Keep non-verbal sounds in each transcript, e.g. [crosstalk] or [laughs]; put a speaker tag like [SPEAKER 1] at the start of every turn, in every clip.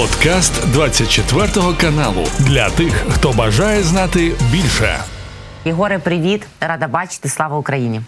[SPEAKER 1] Подкаст 24 каналу для тих, хто бажає знати більше.
[SPEAKER 2] Єгоре, привіт, рада бачити. Слава Україні.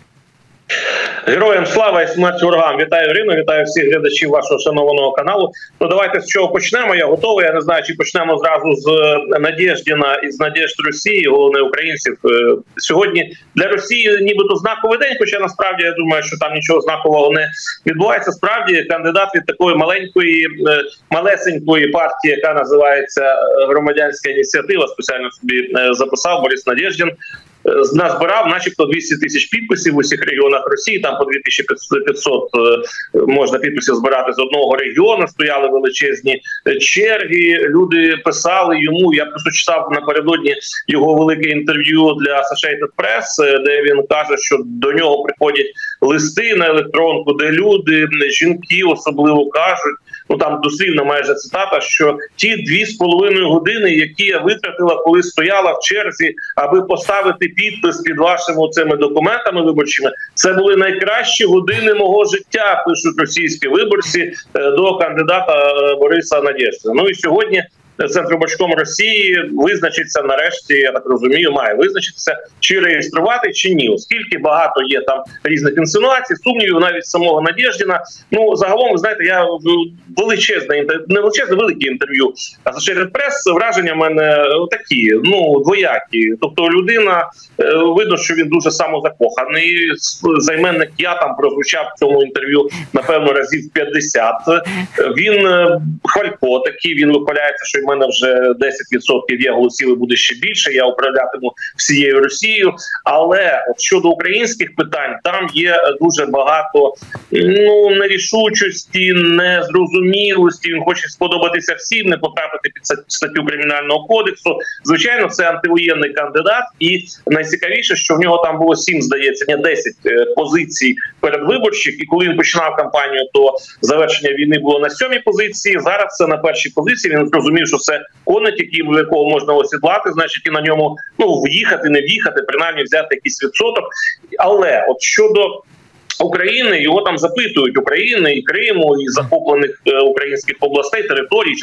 [SPEAKER 3] Героям слава і смерть ворогам! Вітаю Ірину, вітаю всіх глядачів вашого шанованого каналу. Ну давайте з чого почнемо. Я готовий. Я не знаю, чи почнемо зразу з е, Надєждіна і з Надєжд Росії, головне українців. Е, Сьогодні для Росії нібито знаковий день. Хоча насправді я думаю, що там нічого знакового не відбувається. Справді кандидат від такої маленької, е, малесенької партії, яка називається громадянська ініціатива, спеціально собі записав Борис Надєждін назбирав, начебто, 200 тисяч підписів в усіх регіонах Росії. Там по 2500 е, можна підписів збирати з одного регіону. Стояли величезні черги. Люди писали йому. Я просто читав напередодні його велике інтерв'ю для Associated Press, е, де він каже, що до нього приходять листи на електронку, де люди жінки особливо кажуть. Ну там досильна майже цитата, що ті дві з половиною години, які я витратила, коли стояла в черзі, аби поставити підпис під вашими цими документами виборчими. Це були найкращі години мого життя. Пишуть російські виборці е, до кандидата е, Бориса Надєждина. Ну і сьогодні Центробачком Росії визначиться нарешті, я так розумію, має визначитися, чи реєструвати, чи ні, оскільки багато є там різних інсинуацій, сумнівів, навіть самого Надєждіна. Ну загалом, ви знаєте, я величезне не величезне, велике інтерв'ю. А серед прес враження в мене такі, ну двоякі. Тобто, людина е, видно, що він дуже самозакоханий. Займенник я там прозвучав в цьому інтерв'ю напевно разів 50. Він е, хвалько такий. Він вихваляється, що в мене вже 10% є голосів і буде ще більше. Я управлятиму всією Росією. Але от щодо українських питань, там є дуже багато ну нерішучості, незрозумілості. Він хоче сподобатися всім, не потрапити під статтю кримінального кодексу. Звичайно, це антивоєнний кандидат, і найцікавіше, що в нього там було сім, здається, не 10 е, позицій передвиборчих. І коли він починав кампанію, то завершення війни було на сьомій позиції. Зараз це на першій позиції. Він зрозумів, що це конець, який якого можна осідлати, значить і на ньому ну в'їхати, не в'їхати, принаймні взяти якийсь відсоток. Але от щодо України його там запитують України і Криму і захоплених е, українських областей, територій,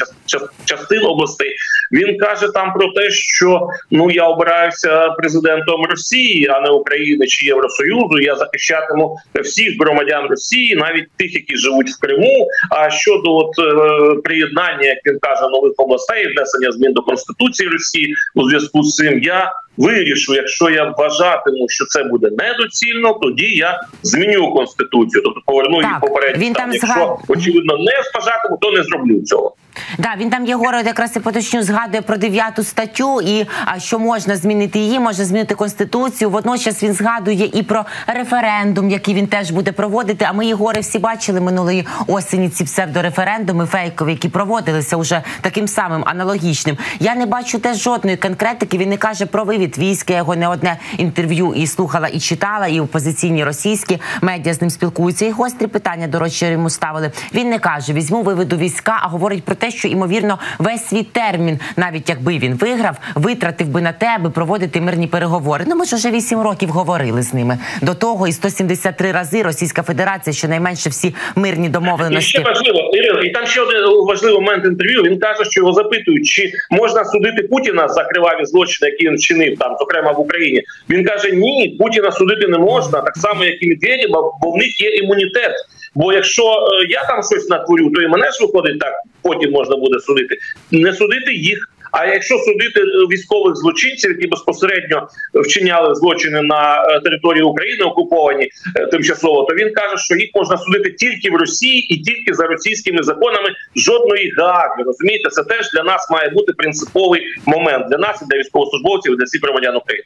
[SPEAKER 3] частин областей. Він каже там про те, що ну я обираюся президентом Росії, а не України чи Євросоюзу. Я захищатиму всіх громадян Росії, навіть тих, які живуть в Криму. А щодо от е, приєднання, як він каже, нових областей, внесення змін до конституції Росії у зв'язку з цим я вирішу, якщо я вважатиму, що це буде недоцільно, тоді я зміню конституцію, тобто поверну її попередньо. Він там, якщо згад... очевидно не вважатиму, то не зроблю цього.
[SPEAKER 2] Да, він там Єгоро якраз і поточню згадує про дев'яту статтю, і а, що можна змінити її, можна змінити конституцію. Водночас він згадує і про референдум, який він теж буде проводити. А ми Єгори всі бачили минулої осені ці псевдореферендуми фейкові, які проводилися уже таким самим аналогічним. Я не бачу теж жодної конкретики. Він не каже про вивід військ. Я його не одне інтерв'ю і слухала, і читала, і опозиційні російські медіа з ним спілкуються. І гострі питання до речі, йому ставили. Він не каже: візьму виведу війська, а говорить про те, що ймовірно весь свій термін, навіть якби він виграв, витратив би на те, аби проводити мирні переговори. Ну ми ж вже 8 років говорили з ними. До того і 173 рази Російська Федерація, щонайменше всі мирні домовленості.
[SPEAKER 3] І ще важливо Ірина, і там ще один важливий момент інтерв'ю. Він каже, що його запитують, чи можна судити Путіна за криваві злочини, які він вчинив там, зокрема в Україні. Він каже: Ні, Путіна судити не можна, так само як і Медведєва, бо в них є імунітет. Бо якщо е, я там щось натворю, то і мене ж виходить так, потім можна буде судити. Не судити їх. А якщо судити військових злочинців, які безпосередньо вчиняли злочини на е, території України, окуповані е, тимчасово, то він каже, що їх можна судити тільки в Росії і тільки за російськими законами жодної гаги. Розумієте, це теж для нас має бути принциповий момент для нас і для військовослужбовців, і для всіх громадян України.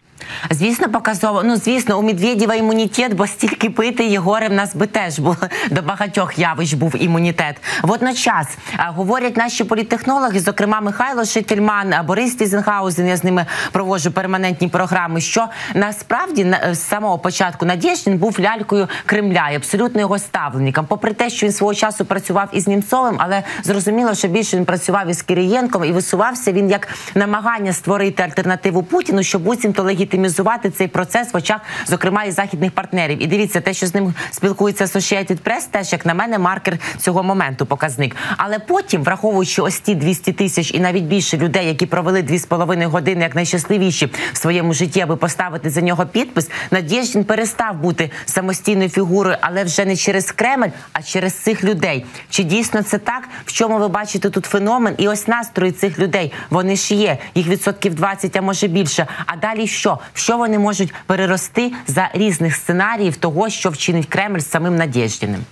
[SPEAKER 2] Звісно, показово. Ну звісно, у Медведєва імунітет, бо стільки пити Єгорич в нас би теж було [laughs] до багатьох явищ був імунітет. Водночас говорять наші політтехнологи, зокрема Михайло Шительман Борис Тізенгаузен. Я з ними проводжу перманентні програми. Що насправді на з самого початку Надєждін був лялькою Кремля і абсолютно його ставленником. Попри те, що він свого часу працював із Німцовим, але зрозуміло, що більше він працював із Кирієнком і висувався він як намагання створити альтернативу Путіну, щоб буцімто легітимізувати цей процес в очах, зокрема і західних партнерів. І дивіться, те, що з ним спілкується Associated Press, теж як на мене маркер цього моменту показник. Але потім, враховуючи ось ті 200 тисяч і навіть більше людей, які провели 2,5 години як найщасливіші в своєму житті, аби поставити за нього підпис, Надєждін перестав бути самостійною фігурою, але вже не через Кремль, а через цих людей. Чи дійсно це так? В чому ви бачите тут феномен? І ось настрої цих людей вони ж є. Їх відсотків 20, а може більше. А далі що? Що вони можуть перерости за різних сценаріїв того, що вчинить Кремль з самим Надєждіним?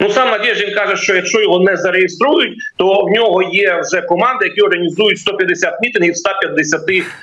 [SPEAKER 3] Ну сам Надєждін каже, що якщо його не зареєструють, то в нього є вже команда, які організують 150 мітингів в 150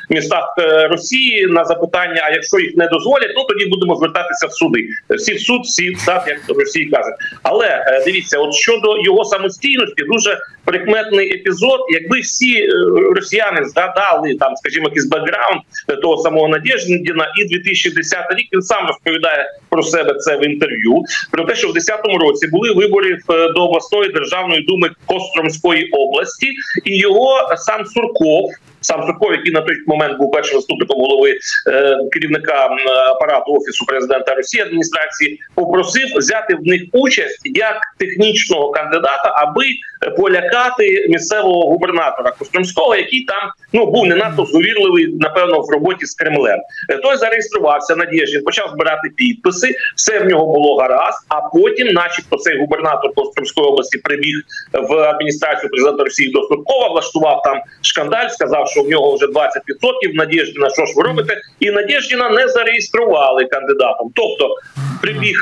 [SPEAKER 3] містах е, Росії на запитання. А якщо їх не дозволять, ну тоді будемо звертатися в суди. Всі в суд, всі в сад, як Росії кажуть. Але е, дивіться, от щодо його самостійності, дуже прикметний епізод. Якби всі е, росіяни згадали там, скажімо, якийсь бекграунд того самого Надєждіна, і 2010 рік він сам розповідає про себе це в інтерв'ю. Про те, що в 2010 році були вибори до обласної державної думи Костромської області, і його сам Сурков. Сам Сурков, який на той момент був першим заступником голови е, керівника апарату офісу президента Росії адміністрації, попросив взяти в них участь як технічного кандидата, аби полякати місцевого губернатора Костромського, який там ну був не надто зговірливий, напевно, в роботі з Кремлем. Той зареєструвався Надєждін, почав збирати підписи. Все в нього було гаразд. А потім, начебто, цей губернатор Костромської області прибіг в адміністрацію президента Росії до Суркова, влаштував там шкандаль, сказав, що в нього вже 20% Надєждіна. Що ж ви робите? І Надєждіна не зареєстрували кандидатом. Тобто прибіг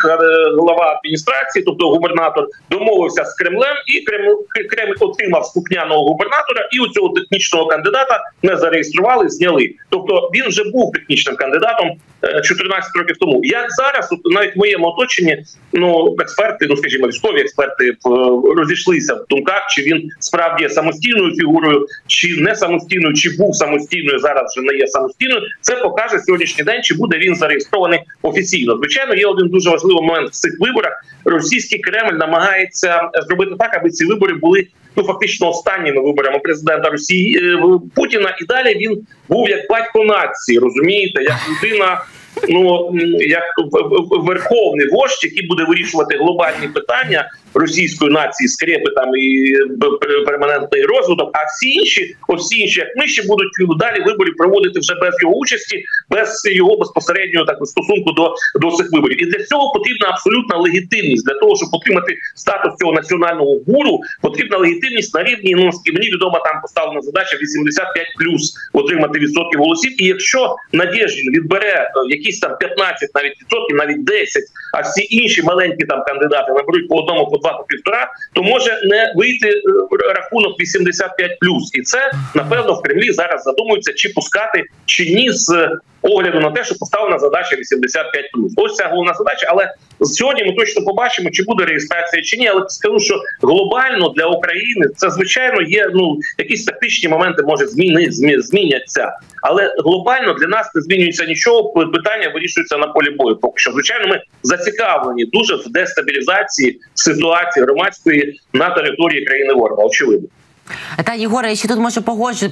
[SPEAKER 3] глава адміністрації, тобто губернатор, домовився з Кремлем, і Кремль Кремль отримав скупняного губернатора, і у цього технічного кандидата не зареєстрували, зняли. Тобто він вже був технічним кандидатом 14 років тому. Як зараз, от навіть в моєму оточенні, ну експерти, ну скажімо, військові експерти розійшлися в думках, чи він справді є самостійною фігурою, чи не самостійною, чи був самостійною зараз вже не є самостійною. Це покаже сьогоднішній день, чи буде він зареєстрований офіційно. Звичайно, є один дуже важливий момент в цих виборах. Російський Кремль намагається зробити так, аби ці вибори були ну фактично останніми виборами президента Росії Путіна. І далі він був як батько нації, розумієте, як людина. Ну як верховний вождь, який буде вирішувати глобальні питання російської нації, скрепи там і перманентний розвиток. А всі інші, всі інші, як ми ще будуть далі виборів проводити вже без його участі, без його безпосереднього так стосунку до до цих виборів. І для цього потрібна абсолютна легітимність для того, щоб отримати статус цього національного гуру, потрібна легітимність на рівні. Ну мені відомо там поставлена задача 85 плюс отримати відсотків голосів. І якщо Надєждін відбере якісь там 15 навіть відсотків, навіть 10, а всі інші маленькі там кандидати наберуть по одному по два по півтора, то може не вийти рахунок 85 плюс, і це напевно в Кремлі зараз задумуються, чи пускати чи ні з огляду на те, що поставлена задача 85 плюс. Ось ця головна задача. Але сьогодні ми точно побачимо, чи буде реєстрація чи ні. Але скажу, що глобально для України це звичайно є. Ну якісь тактичні моменти може зміни зміняться, але глобально для нас не змінюється нічого. Питання вирішуються на полі бою. Поки що, звичайно, ми зацікавлені дуже в дестабілізації ситуації громадської на території країни ворога. Очевидно.
[SPEAKER 2] Та Єгоре, я ще тут можу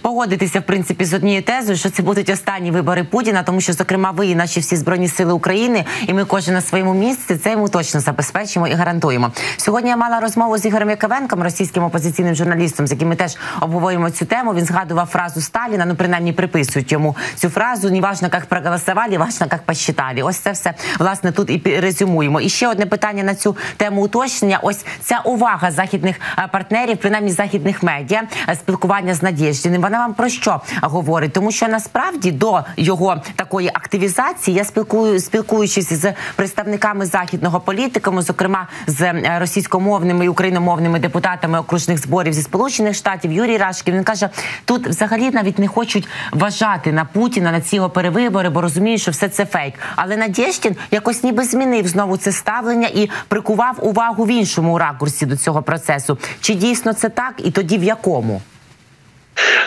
[SPEAKER 2] погодитися в принципі з однією тезою, що це будуть останні вибори Путіна, тому що зокрема ви і наші всі збройні сили України, і ми кожен на своєму місці це йому точно забезпечимо і гарантуємо. Сьогодні я мала розмову з Ігорем Яковенком, російським опозиційним журналістом, з яким ми теж обговорюємо цю тему. Він згадував фразу Сталіна. Ну принаймні приписують йому цю фразу. Не важно, як проголосували, важно, як посчитали. Ось це все власне тут і резюмуємо. І ще одне питання на цю тему уточнення. Ось ця увага західних партнерів, принаймні західних медіа медіа спілкування з Надєждіним. Вона вам про що говорить? Тому що насправді до його такої активізації я спілкую спілкуючись з представниками західного політикуму, зокрема з е, російськомовними і україномовними депутатами окружних зборів зі сполучених штатів Юрій Рашків. Він каже: тут взагалі навіть не хочуть вважати на Путіна на ці його перевибори, бо розуміють, що все це фейк. Але Надєждін якось ніби змінив знову це ставлення і прикував увагу в іншому ракурсі до цього процесу. Чи дійсно це так? І тоді в якому?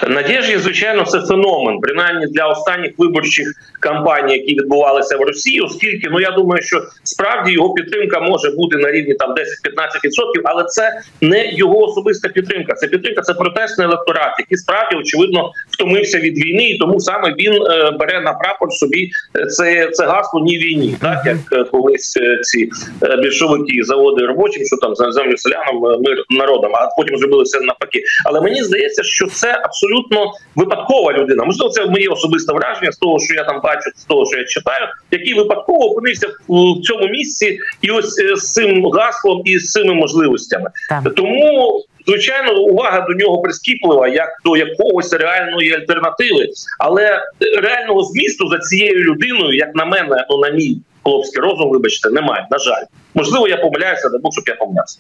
[SPEAKER 3] Надєжді, звичайно, це феномен, принаймні для останніх виборчих кампаній, які відбувалися в Росії, оскільки ну я думаю, що справді його підтримка може бути на рівні там 10-15%, але це не його особиста підтримка. Це підтримка, це протестний електорат, який справді очевидно втомився від війни, і тому саме він е, бере на прапор собі е, це це гасло ні війні, так як е, колись е, ці більшовики заводи робочим, що там за землю селянам мир народам, а потім зробили все навпаки. Але мені здається, що це абсолютно випадкова людина. Можливо, це моє особисте враження з того, що я там бачу, з того, що я читаю, який випадково опинився в цьому місці, і ось е, з цим гаслом і з цими можливостями.
[SPEAKER 2] Так.
[SPEAKER 3] Тому. Звичайно, увага до нього прискіплива як до якогось реальної альтернативи, але реального змісту за цією людиною, як на мене, ну на мій хлопський розум, вибачте, немає. На жаль, можливо, я помиляюся, не щоб я помилявся.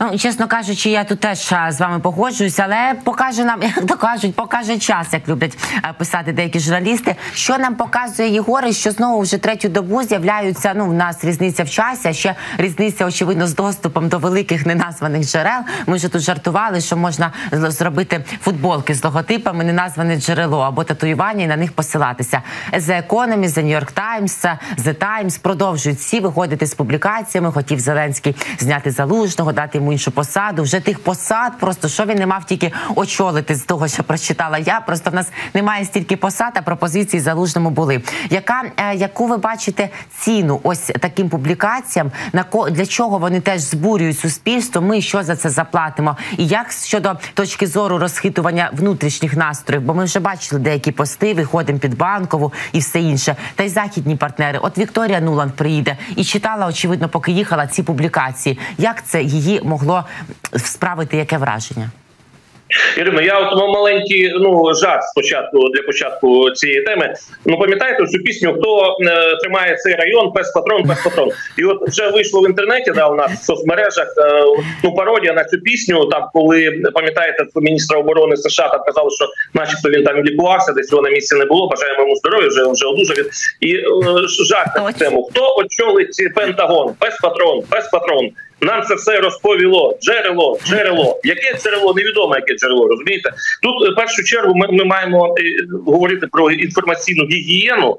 [SPEAKER 2] Ну, чесно кажучи, я тут теж з вами погоджуюся, але покаже нам, [laughs] як то кажуть, покаже час, як люблять писати деякі журналісти. Що нам показує Єгори, що знову вже третю добу з'являються. Ну, в нас різниця в часі, а ще різниця, очевидно, з доступом до великих неназваних джерел. Ми вже тут жартували, що можна зробити футболки з логотипами неназване джерело або татуювання і на них посилатися. The Economist, The New York Times, The Times продовжують всі виходити з публікаціями. Хотів Зеленський зняти залужного, дати йому іншу посаду. Вже тих посад, просто що він не мав тільки очолити з того, що прочитала я. Просто в нас немає стільки посад, а пропозиції залужному були. Яка е, яку ви бачите ціну ось таким публікаціям? На ко для чого вони теж збурюють суспільство? Ми що за це заплатимо? І як щодо точки зору розхитування внутрішніх настроїв? Бо ми вже бачили деякі пости, виходимо під банкову і все інше. Та й західні партнери. От Вікторія Нуланд приїде і читала, очевидно, поки їхала ці публікації. Як це її могло справити яке враження?
[SPEAKER 3] Ірино, я от маленький ну жарт спочатку для початку цієї теми. Ну пам'ятаєте цю пісню? Хто е, тримає цей район? Пес патрон, пес патрон. І от вже вийшло в інтернеті, да, у нас в соцмережах е, ну пародія на цю пісню. Там, коли пам'ятаєте, міністра оборони США там казали, що, начебто, він там лікувався, десь його на місці не було. Бажаємо йому здоров'я, вже вже одужав. І е, жарт на цю тему. Хто очолить Пентагон? Пес патрон, пес патрон. Нам це все розповіло. Джерело, джерело. Яке джерело? Невідомо, яке джерело. Розумієте? Тут е, в першу чергу ми, ми маємо е, говорити про інформаційну гігієну.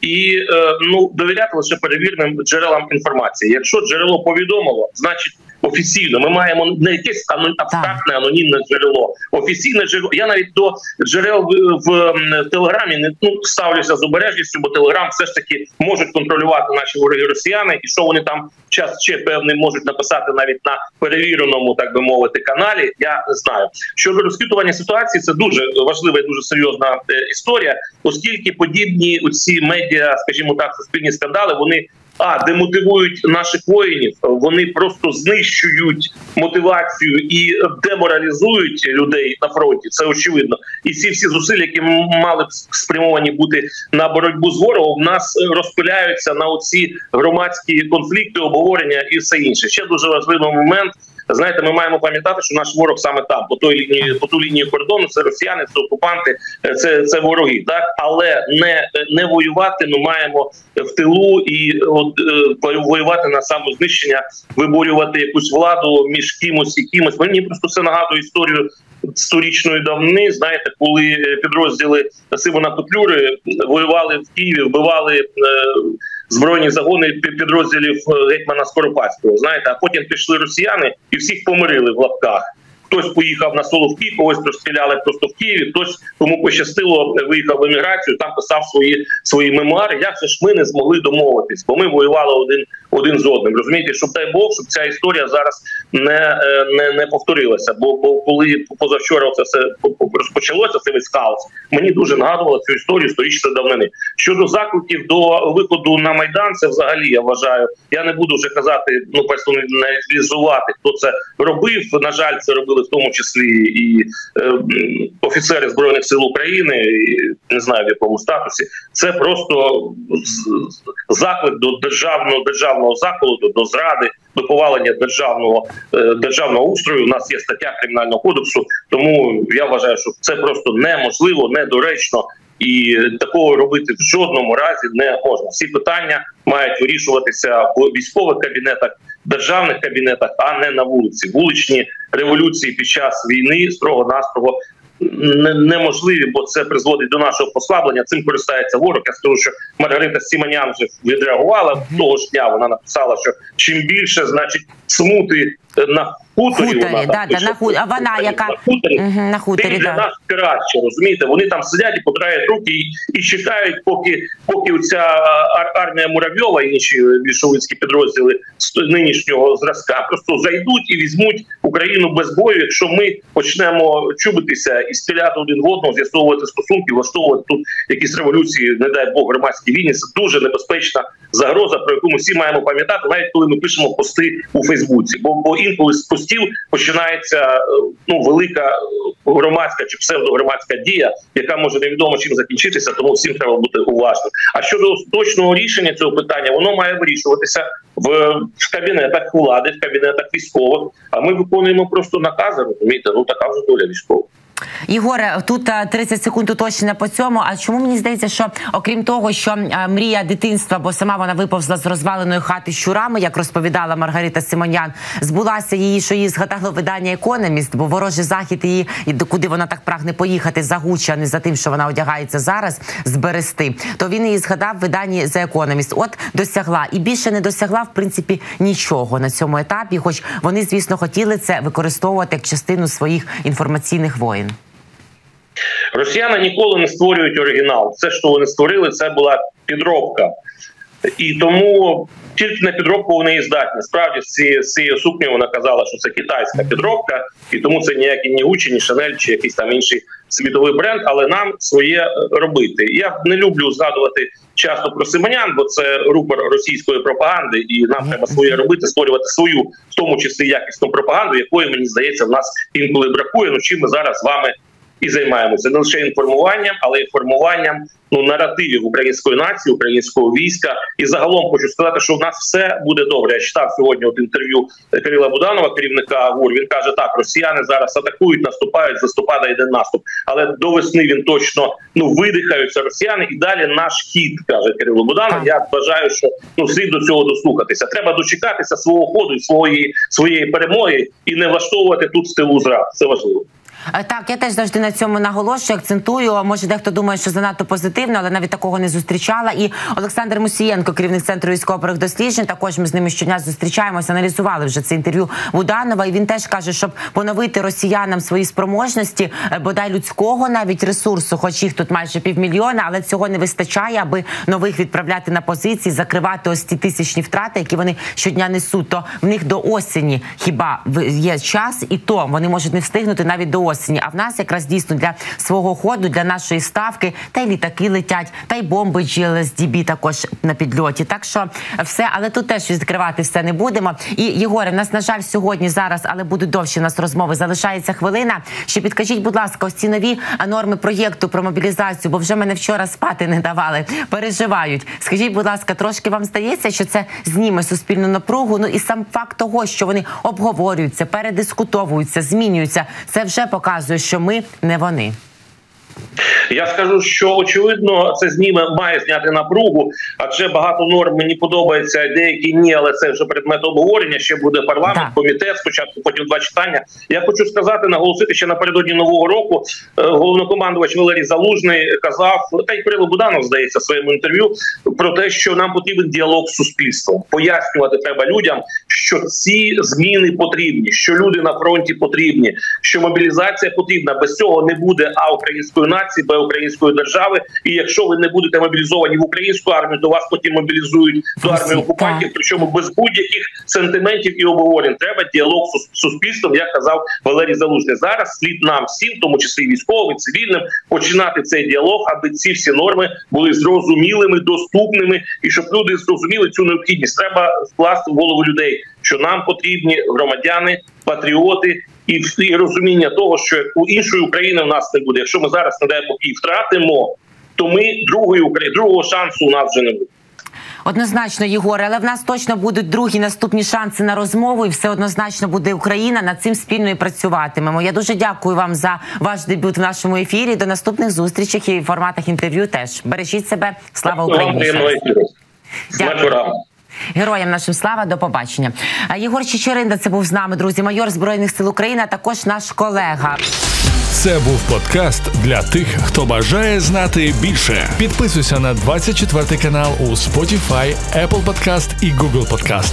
[SPEAKER 3] І е, ну довіряти лише перевірним джерелам інформації. Якщо джерело повідомило, значить офіційно ми маємо не якесь абстрактне анонімне джерело. Офіційне джерело. Я навіть до джерел в, в, м, телеграмі не ну ставлюся з обережністю, бо телеграм все ж таки можуть контролювати наші вороги росіяни, і що вони там час ще певний можуть написати навіть на перевіреному, так би мовити, каналі. Я не знаю. Щодо розхитування ситуації, це дуже важлива і дуже серйозна е, історія, оскільки подібні оці медіа, скажімо так, суспільні скандали, вони. А демотивують наших воїнів, вони просто знищують мотивацію і деморалізують людей на фронті. Це очевидно. І ці всі зусилля, які мали б спрямовані бути на боротьбу з ворогом, в нас розпиляються на оці громадські конфлікти, обговорення і все інше. Ще дуже важливий момент. Знаєте, ми маємо пам'ятати, що наш ворог саме там, по той лінії, по ту лінію кордону, це росіяни, це окупанти, е, це, це вороги, так але не, не воювати. Ми маємо в тилу і от е, воювати на самознищення, виборювати якусь владу між кимось і кимось. Мені просто все нагадує історію сторічної давни. Знаєте, коли е, підрозділи Симона Петлюри воювали в Києві, вбивали. Збройні загони підрозділів е, гетьмана Скоропадського, знаєте, а потім пішли росіяни і всіх помирили в лапках. Хтось поїхав на Соловки, когось розстріляли просто в Києві. Хтось кому пощастило виїхав в еміграцію, там писав свої свої мемуари. Як же ж ми не змогли домовитись? Бо ми воювали один один з одним. Розумієте, щоб дай Бог, щоб ця історія зараз не е, не, не повторилася. Бо бо коли позавчора це все по- по- розпочалося, це весь хаос. Мені дуже нагадувало цю історію сторічної давнини. Щодо закликів до виходу на майдан, це взагалі я вважаю. Я не буду вже казати, ну персоналізувати, хто це робив. На жаль, це робили в тому числі і е, офіцери збройних сил України. І, не знаю в якому статусі. Це просто заклик до державного державного заколоту, до зради, до повалення державного е, державного устрою. У нас є стаття кримінального кодексу, тому я вважаю, що це просто неможливо, недоречно. І такого робити в жодному разі не можна. Всі питання мають вирішуватися в військових кабінетах, державних кабінетах, а не на вулиці. Вуличні революції під час війни строго настрого неможливі, бо це призводить до нашого послаблення. Цим користається ворог. Я скажу, що Маргарита Сіманян вже відреагувала того ж дня. Вона написала, що чим більше значить смути на хуторі,
[SPEAKER 2] Хуторі,
[SPEAKER 3] вона
[SPEAKER 2] да, да, на ху- а вона
[SPEAKER 3] на
[SPEAKER 2] яка-
[SPEAKER 3] хуторі,
[SPEAKER 2] Мгм, на хуторі,
[SPEAKER 3] тим для
[SPEAKER 2] да.
[SPEAKER 3] нас краще, розумієте? Вони там сидять і потирають руки і, і чекають, поки поки ця армія Муравйова і інші більшовицькі підрозділи з нинішнього зразка просто зайдуть і візьмуть Україну без бою. Якщо ми почнемо чубитися і стріляти один в одного, з'ясовувати стосунки, влаштовувати тут якісь революції, не дай Бог, громадські війни, це дуже небезпечна загроза, про яку ми всі маємо пам'ятати, навіть коли ми пишемо пости у Фейсбуці. Бо, бо інколи з постів починається е, ну велика е, громадська чи псевдогромадська дія, яка може невідомо чим закінчитися, тому всім треба бути уважним. А щодо точного рішення цього питання, воно має вирішуватися в, в кабінетах влади, в кабінетах військових. А ми виконуємо просто накази. Розумієте, ну така вже доля військова.
[SPEAKER 2] Ігоре, тут е, 30 секунд уточнення по цьому. А чому мені здається, що окрім того, що е, мрія дитинства, бо сама вона виповзла з розваленої хати щурами, як розповідала Маргарита Симонян, збулася її, що її згадало видання Економіст, бо ворожий захід її і куди вона так прагне поїхати за Гуччі, а не за тим, що вона одягається зараз, зберегти. То він її згадав в виданні за Економіст. От досягла і більше не досягла в принципі нічого на цьому етапі, хоч вони, звісно, хотіли це використовувати як частину своїх інформаційних воїн.
[SPEAKER 3] Росіяни ніколи не створюють оригінал. Все, що вони створили, це була підробка. І тому тільки на підробку вони і здатні. Справді з цією, сукнею вона казала, що це китайська підробка, і тому це ніякий ні Гуччі, ні Шанель чи якийсь там інший світовий бренд, але нам своє робити. Я не люблю згадувати часто про Симонян, бо це рупор російської пропаганди, і нам треба своє робити, створювати свою, в тому числі якісну пропаганду, якої мені здається, в нас інколи бракує. Ну чим ми зараз з вами і займаємося не лише інформуванням, але й формуванням ну наративів української нації, українського війська. І загалом хочу сказати, що в нас все буде добре. Я читав сьогодні от інтерв'ю Кирила Буданова, керівника ГУР. Він каже: так, росіяни зараз атакують, наступають, з листопада йде наступ. Але до весни він точно ну видихаються росіяни, і далі наш хід каже Кирило Буданов. Я вважаю, що ну слід до цього дослухатися. Треба дочекатися свого ходу і своєї своєї перемоги і не влаштовувати тут в тилу зрад. Це важливо.
[SPEAKER 2] Е, Так, я теж завжди на цьому наголошую, акцентую. Може, дехто думає, що занадто позитивно, але навіть такого не зустрічала. І Олександр Мусієнко, керівник центру військових досліджень. Також ми з ними щодня зустрічаємося. Аналізували вже це інтерв'ю Буданова. І він теж каже, щоб поновити росіянам свої спроможності, е, бодай людського навіть ресурсу, хоч їх тут майже півмільйона, але цього не вистачає, аби нових відправляти на позиції, закривати ось ті тисячні втрати, які вони щодня несуть. То в них до осені хіба є час, і то вони можуть не встигнути навіть до осені. А в нас якраз дійсно для свого ходу, для нашої ставки, та й літаки летять, та й бомби GLSDB також на підльоті. Так що все, але тут теж відкривати все не будемо. І Єгоре, в нас на жаль сьогодні зараз, але будуть довші у нас розмови. Залишається хвилина. Ще підкажіть, будь ласка, ось ці нові норми проєкту про мобілізацію, бо вже мене вчора спати не давали. Переживають. Скажіть, будь ласка, трошки вам стається, що це зніме суспільну напругу? Ну і сам факт того, що вони обговорюються, передискутовуються, змінюються, це вже показує, що ми не вони.
[SPEAKER 3] Я скажу, що очевидно це зніме має зняти напругу, адже багато норм мені подобається, деякі ні, але це вже предмет обговорення. Ще буде парламент,
[SPEAKER 2] Так.
[SPEAKER 3] комітет. Спочатку потім два читання. Я хочу сказати, наголосити, що напередодні нового року е, головнокомандувач Валерій Залужний казав, та й Кирило Буданов здається в своєму інтерв'ю про те, що нам потрібен діалог з суспільством. Пояснювати треба людям, що ці зміни потрібні, що люди на фронті потрібні, що мобілізація потрібна. Без цього не буде а української нації, б української держави. І якщо ви не будете мобілізовані в українську армію, то вас потім мобілізують до армії окупантів. Причому без будь-яких сентиментів і обговорень треба діалог з суспільством, як казав Валерій Залужний. Зараз слід нам всім, в тому числі військовим, цивільним, починати цей діалог, аби ці всі норми були зрозумілими, доступними, і щоб люди зрозуміли цю необхідність. Треба вкласти в голову людей, що нам потрібні громадяни, патріоти. І, і розуміння того, що у іншої України в нас не буде. Якщо ми зараз не дай її втратимо, то ми другої України, другого шансу у нас вже не буде.
[SPEAKER 2] Однозначно, Єгоре, але в нас точно будуть другі наступні шанси на розмову, і все однозначно буде Україна. Над цим спільно і працюватимемо. Я дуже дякую вам за ваш дебют в нашому ефірі. До наступних зустрічей і в форматах інтерв'ю. Теж бережіть себе. Слава Україні! Дякую. Героям нашим слава, до побачення. Єгор Чичеринда це був з нами, друзі, майор збройних сил України, а також наш колега.
[SPEAKER 1] Це був подкаст для тих, хто бажає знати більше. Підписуйся на 24 канал у Spotify, Apple Podcast і Google Podcast.